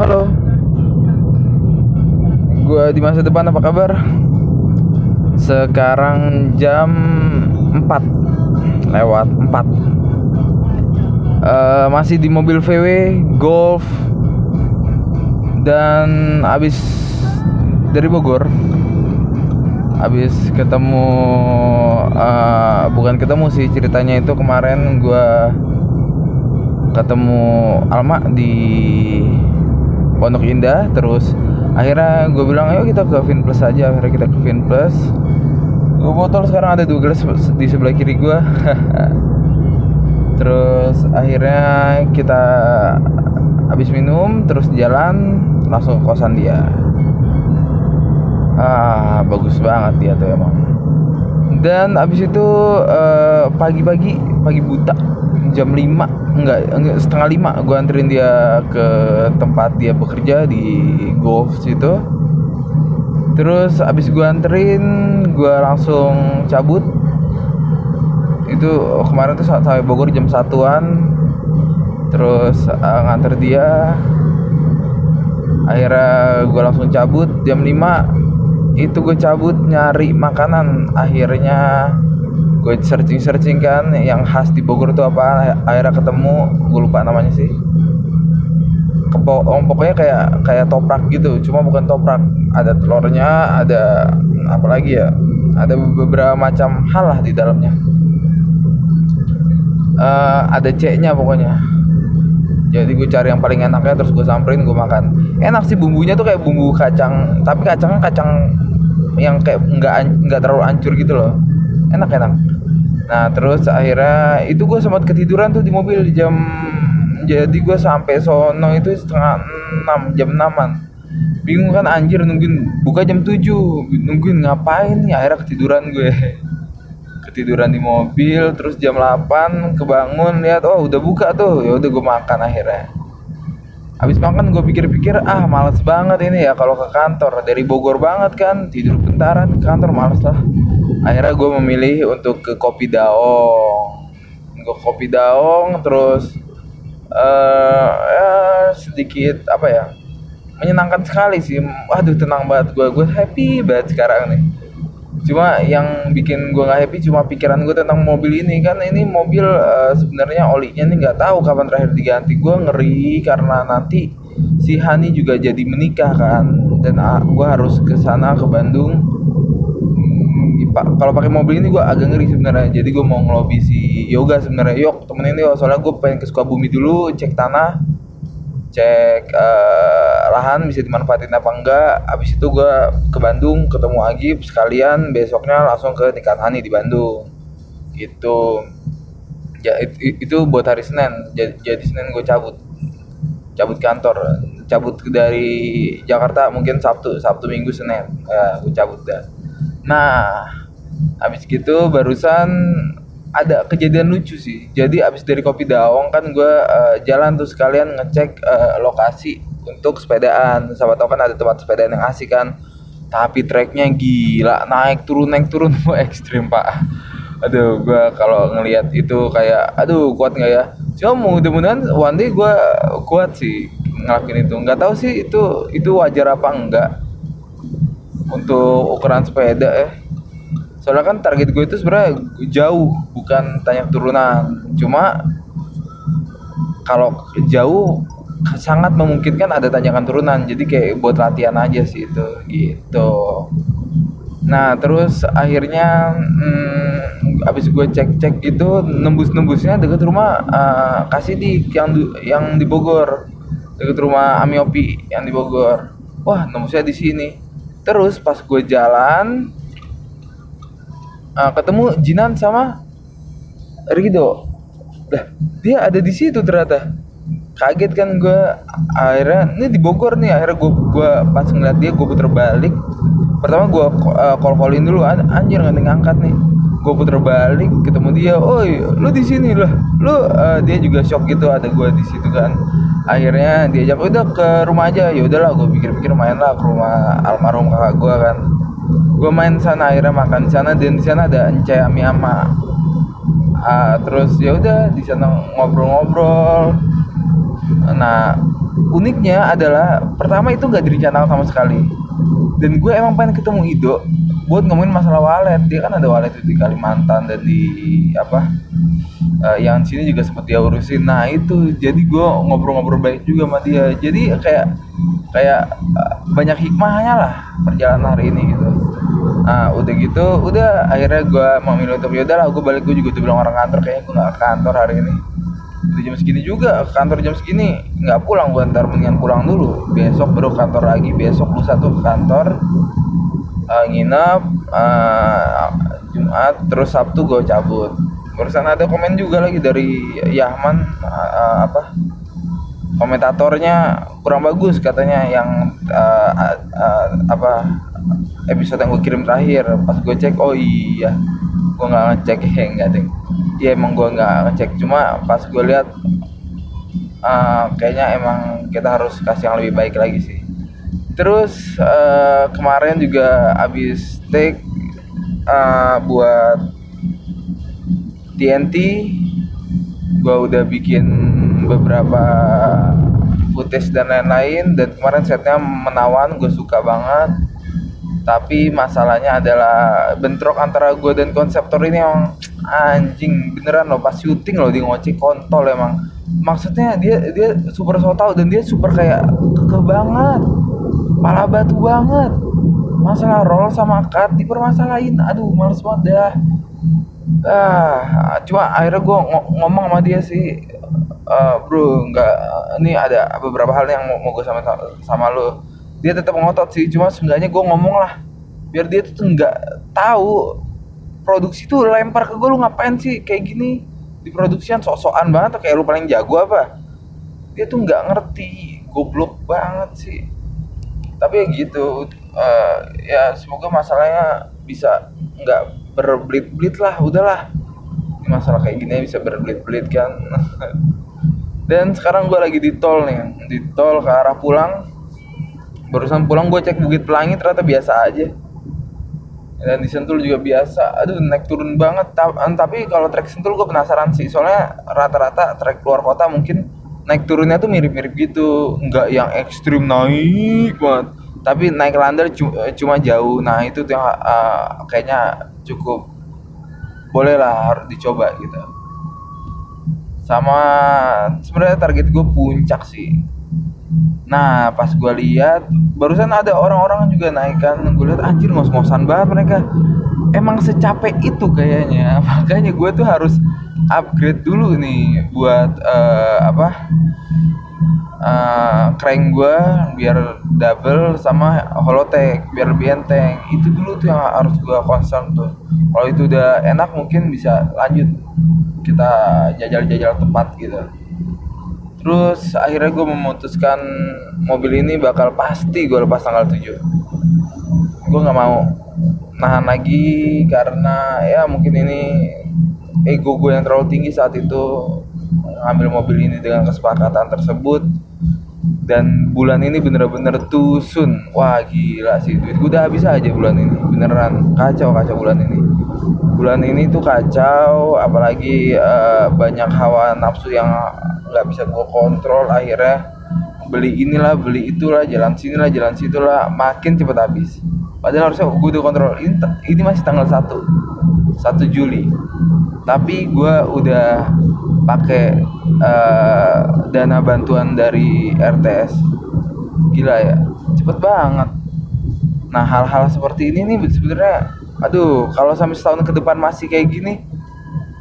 Halo. Gua di masa depan apa kabar? Sekarang jam 4 lewat 4. Uh, masih di mobil VW Golf dan abis dari Bogor abis ketemu uh, bukan ketemu sih ceritanya itu kemarin gua ketemu Alma di Pondok Indah terus akhirnya gue bilang ayo kita ke Vinplus aja. Akhirnya kita ke Vinplus gue botol sekarang ada dua gelas di sebelah kiri gue terus akhirnya kita habis minum terus jalan langsung ke kosan dia. Ah bagus banget dia tuh emang dan abis itu eh, pagi-pagi uh, pagi, buta jam 5 enggak, enggak setengah lima gue anterin dia ke tempat dia bekerja di golf situ. Terus abis gue anterin gue langsung cabut. Itu kemarin tuh sampai Bogor jam satuan. Terus uh, nganter dia. Akhirnya gue langsung cabut jam 5 itu gue cabut nyari makanan. Akhirnya gue searching searching kan yang khas di Bogor tuh apa akhirnya ketemu gue lupa namanya sih. Kepo, oh, pokoknya kayak kayak toprak gitu cuma bukan toprak. Ada telurnya ada apa lagi ya ada beberapa macam hal lah di dalamnya. Uh, ada C-nya pokoknya jadi gue cari yang paling enaknya terus gue samperin gue makan. Enak sih bumbunya tuh kayak bumbu kacang tapi kacangnya kacang yang kayak nggak nggak terlalu hancur gitu loh. Enak enak. Nah terus akhirnya itu gue sempat ketiduran tuh di mobil di jam jadi gue sampai sono itu setengah enam jam enaman. Bingung kan anjir nungguin buka jam tujuh nungguin ngapain ya akhirnya ketiduran gue ketiduran di mobil terus jam 8 kebangun lihat oh udah buka tuh. Ya udah gue makan akhirnya. Habis makan gue pikir-pikir ah males banget ini ya kalau ke kantor. Dari Bogor banget kan tidur bentaran ke kantor males lah. Akhirnya gue memilih untuk ke kopi daong. Ke kopi daong terus uh, ya sedikit apa ya menyenangkan sekali sih. Waduh tenang banget gue gue happy banget sekarang nih cuma yang bikin gue nggak happy cuma pikiran gue tentang mobil ini. Kan ini mobil uh, sebenarnya olinya nih nggak tahu kapan terakhir diganti. Gue ngeri karena nanti si Hani juga jadi menikah kan. Dan uh, gue harus ke sana ke Bandung. Pak kalau pakai mobil ini gue agak ngeri sebenarnya. Jadi gue mau ngelobi si yoga sebenarnya. Yuk temenin yuk. Soalnya gue pengen ke Sukabumi dulu cek tanah cek uh, lahan bisa dimanfaatin apa enggak. Habis itu gue ke Bandung ketemu Agib sekalian besoknya langsung ke nikahan Hani di Bandung. Gitu. Ya itu, itu buat hari Senin. Jadi, jadi Senin gue cabut. Cabut kantor. Cabut dari Jakarta mungkin Sabtu Sabtu Minggu Senin. Ya gue cabut dah. Nah habis gitu barusan ada kejadian lucu sih. Jadi abis dari kopi daong kan gue uh, jalan tuh sekalian ngecek uh, lokasi untuk sepedaan. Sama tau kan ada tempat sepedaan yang asik kan. Tapi treknya gila naik turun naik turun. Ekstrim pak. Aduh gue kalau ngelihat itu kayak aduh kuat nggak ya? Cuma mudah-mudahan one day gue kuat sih ngelakuin itu. Nggak tahu sih itu itu wajar apa enggak untuk ukuran sepeda ya soalnya kan target gue itu sebenarnya jauh bukan tanya turunan cuma kalau jauh sangat memungkinkan ada tanjakan turunan jadi kayak buat latihan aja sih itu gitu. Nah terus akhirnya hmm, abis gue cek cek itu nembus nembusnya deket rumah uh, kasih di yang yang di Bogor. Deket rumah Amiopi yang di Bogor. Wah nembusnya di sini. Terus pas gue jalan uh, ketemu Jinan sama Rido. Lah dia ada di situ ternyata. Kaget kan gue akhirnya ini di Bogor nih akhirnya gue gue pas ngeliat dia gue puter balik. Pertama gue uh, call callin dulu An anjir nggak ngangkat nih. Gue puter balik ketemu dia oi lu di sini lah. Lu uh, dia juga shock gitu ada gue di situ kan. Akhirnya diajak udah ke rumah aja. Ya udahlah gue pikir-pikir main lah ke rumah almarhum kakak gue kan gue main sana akhirnya makan di sana dan di sana ada Ence Amiyama uh, terus ya udah di sana ngobrol-ngobrol. Nah uniknya adalah pertama itu nggak direncanakan sama sekali. Dan gue emang pengen ketemu Ido buat ngomongin masalah walet. Dia kan ada walet di Kalimantan dan di apa uh, yang sini juga sempat dia urusin. Nah itu jadi gue ngobrol-ngobrol baik juga sama dia. Jadi kayak kayak uh, banyak hikmahnya lah perjalanan hari ini gitu nah udah gitu udah akhirnya gue memilih untuk yaudah lah gue balik gue juga tuh bilang orang kantor kayaknya gue gak ke kantor hari ini. Udah jam segini juga kantor jam segini nggak pulang gue ntar mendingan pulang dulu. Besok baru kantor lagi besok lusa tuh ke kantor uh, nginep uh, Jumat terus Sabtu gue cabut. Barusan ada komen juga lagi dari Yahman uh, apa komentatornya kurang bagus katanya yang uh, uh, apa episode yang gue kirim terakhir pas gue cek oh iya gue nggak ngecek ya enggak deh ya emang gue nggak ngecek. Cuma pas gue lihat uh, kayaknya emang kita harus kasih yang lebih baik lagi sih. Terus uh, kemarin juga abis take uh, buat TNT gue udah bikin beberapa footage dan lain-lain. Dan kemarin setnya menawan gue suka banget tapi masalahnya adalah bentrok antara gue dan konseptor ini emang anjing beneran loh pas syuting loh di ngoceh kontol emang. Maksudnya dia dia super so tau dan dia super kayak kekeh banget malah batu banget. Masalah roll sama cut dipermasalahin. Aduh males banget dah. Ah cuma akhirnya gue ngomong sama dia sih uh, bro nggak ini ada beberapa hal yang mau, mau gue sama sama lo dia tetap ngotot sih cuma seenggaknya gue ngomong lah. Biar dia tuh nggak tahu produksi tuh lempar ke gue lu ngapain sih kayak gini? Di produksian sok-sokan banget kayak lu paling jago apa? Dia tuh nggak ngerti goblok banget sih. Tapi ya gitu uh, ya semoga masalahnya bisa nggak berbelit-belit lah udahlah. Masalah kayak gini bisa berbelit-belit kan. Dan sekarang gue lagi di tol nih di tol ke arah pulang barusan pulang gue cek Bukit Pelangi ternyata biasa aja. Dan di Sentul juga biasa. Aduh naik turun banget. Tapi kalau trek Sentul gue penasaran sih. Soalnya rata-rata trek keluar kota mungkin naik turunnya tuh mirip-mirip gitu. Nggak yang ekstrim naik banget. Tapi naik lander cuma jauh. Nah itu tuh yang uh, kayaknya cukup boleh lah harus dicoba gitu. Sama sebenarnya target gue puncak sih nah pas gue lihat barusan ada orang-orang juga naik kan. Gue lihat anjir ngos-ngosan banget mereka. Emang secapek itu kayaknya. Makanya gue tuh harus upgrade dulu nih buat uh, apa uh, crank gue biar double sama holotek biar lebih enteng. Itu dulu tuh yang harus gue concern tuh. Kalau itu udah enak mungkin bisa lanjut kita jajal-jajal tempat gitu terus akhirnya gue memutuskan mobil ini bakal pasti gue lepas tanggal 7 gue nggak mau nahan lagi karena ya mungkin ini ego gue yang terlalu tinggi saat itu ngambil mobil ini dengan kesepakatan tersebut dan bulan ini bener-bener tusun. Wah gila sih. Duit gue udah habis aja bulan ini. Beneran kacau kacau bulan ini. Bulan ini tuh kacau apalagi uh, banyak hawa nafsu yang nggak bisa gue kontrol akhirnya. Beli inilah beli itulah jalan sinilah jalan situlah. Makin cepet habis. Padahal harusnya gue udah kontrol. Ini, ini masih tanggal 1 1 Juli. Tapi gue udah pakai uh, dana bantuan dari RTS gila ya cepet banget. Nah hal-hal seperti ini nih sebenarnya aduh kalau sampai setahun ke depan masih kayak gini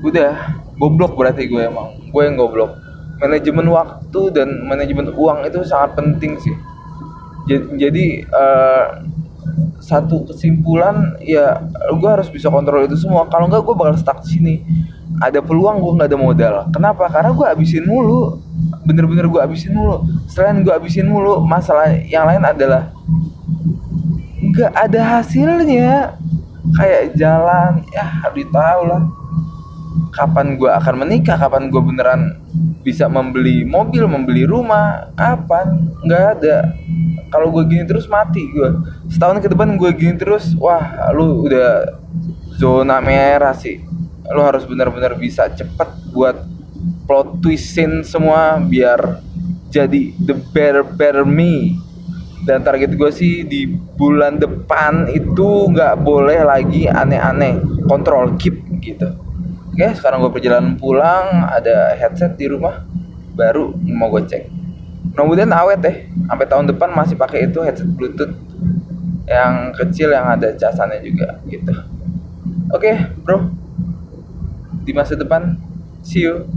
udah goblok berarti gue emang. Gue yang goblok. Manajemen waktu dan manajemen uang itu sangat penting sih. Jadi uh, satu kesimpulan ya gue harus bisa kontrol itu semua. Kalau enggak gue bakal stuck di sini ada peluang gue nggak ada modal. Kenapa? Karena gue habisin mulu. Bener-bener gue habisin mulu. Selain gue habisin mulu masalah yang lain adalah nggak ada hasilnya. Kayak jalan ya harus tahu lah. Kapan gue akan menikah? Kapan gue beneran bisa membeli mobil membeli rumah? Kapan? Nggak ada. Kalau gue gini terus mati gue setahun ke depan gue gini terus wah lu udah zona merah sih lu harus benar-benar bisa cepet buat plot twistin semua biar jadi the better better me. Dan target gue sih di bulan depan itu nggak boleh lagi aneh-aneh. Kontrol keep gitu. Oke sekarang gue perjalanan pulang ada headset di rumah baru mau gue cek. Mudah-mudahan awet deh sampai tahun depan masih pakai itu headset bluetooth yang kecil yang ada casannya juga gitu. Oke bro di masa depan see you